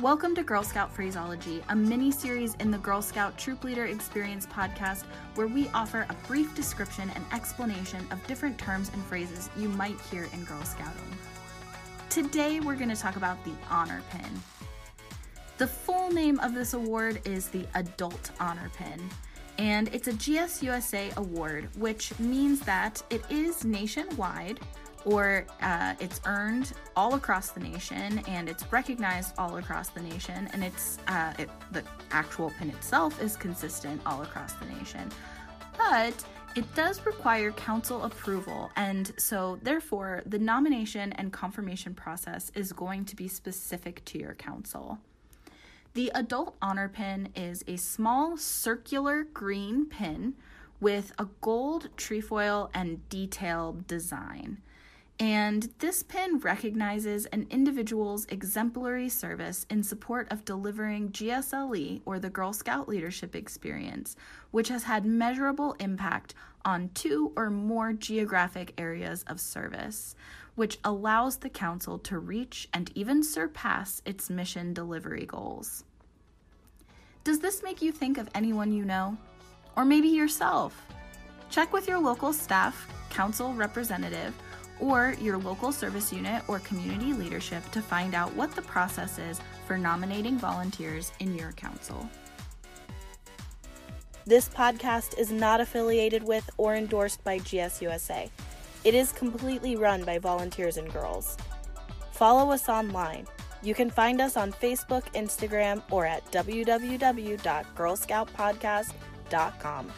Welcome to Girl Scout Phraseology, a mini series in the Girl Scout Troop Leader Experience podcast where we offer a brief description and explanation of different terms and phrases you might hear in Girl Scouting. Today, we're going to talk about the Honor Pin. The full name of this award is the Adult Honor Pin, and it's a GSUSA award, which means that it is nationwide or uh, it's earned all across the nation and it's recognized all across the nation and it's uh, it, the actual pin itself is consistent all across the nation. But it does require council approval and so therefore the nomination and confirmation process is going to be specific to your council. The adult honor pin is a small circular green pin with a gold trefoil and detailed design and this pin recognizes an individual's exemplary service in support of delivering GSLE or the Girl Scout Leadership Experience, which has had measurable impact on two or more geographic areas of service, which allows the Council to reach and even surpass its mission delivery goals. Does this make you think of anyone you know? Or maybe yourself? Check with your local staff, council representative, or your local service unit or community leadership to find out what the process is for nominating volunteers in your council. This podcast is not affiliated with or endorsed by GSUSA. It is completely run by volunteers and girls. Follow us online. You can find us on Facebook, Instagram, or at www.girlscoutpodcast.com.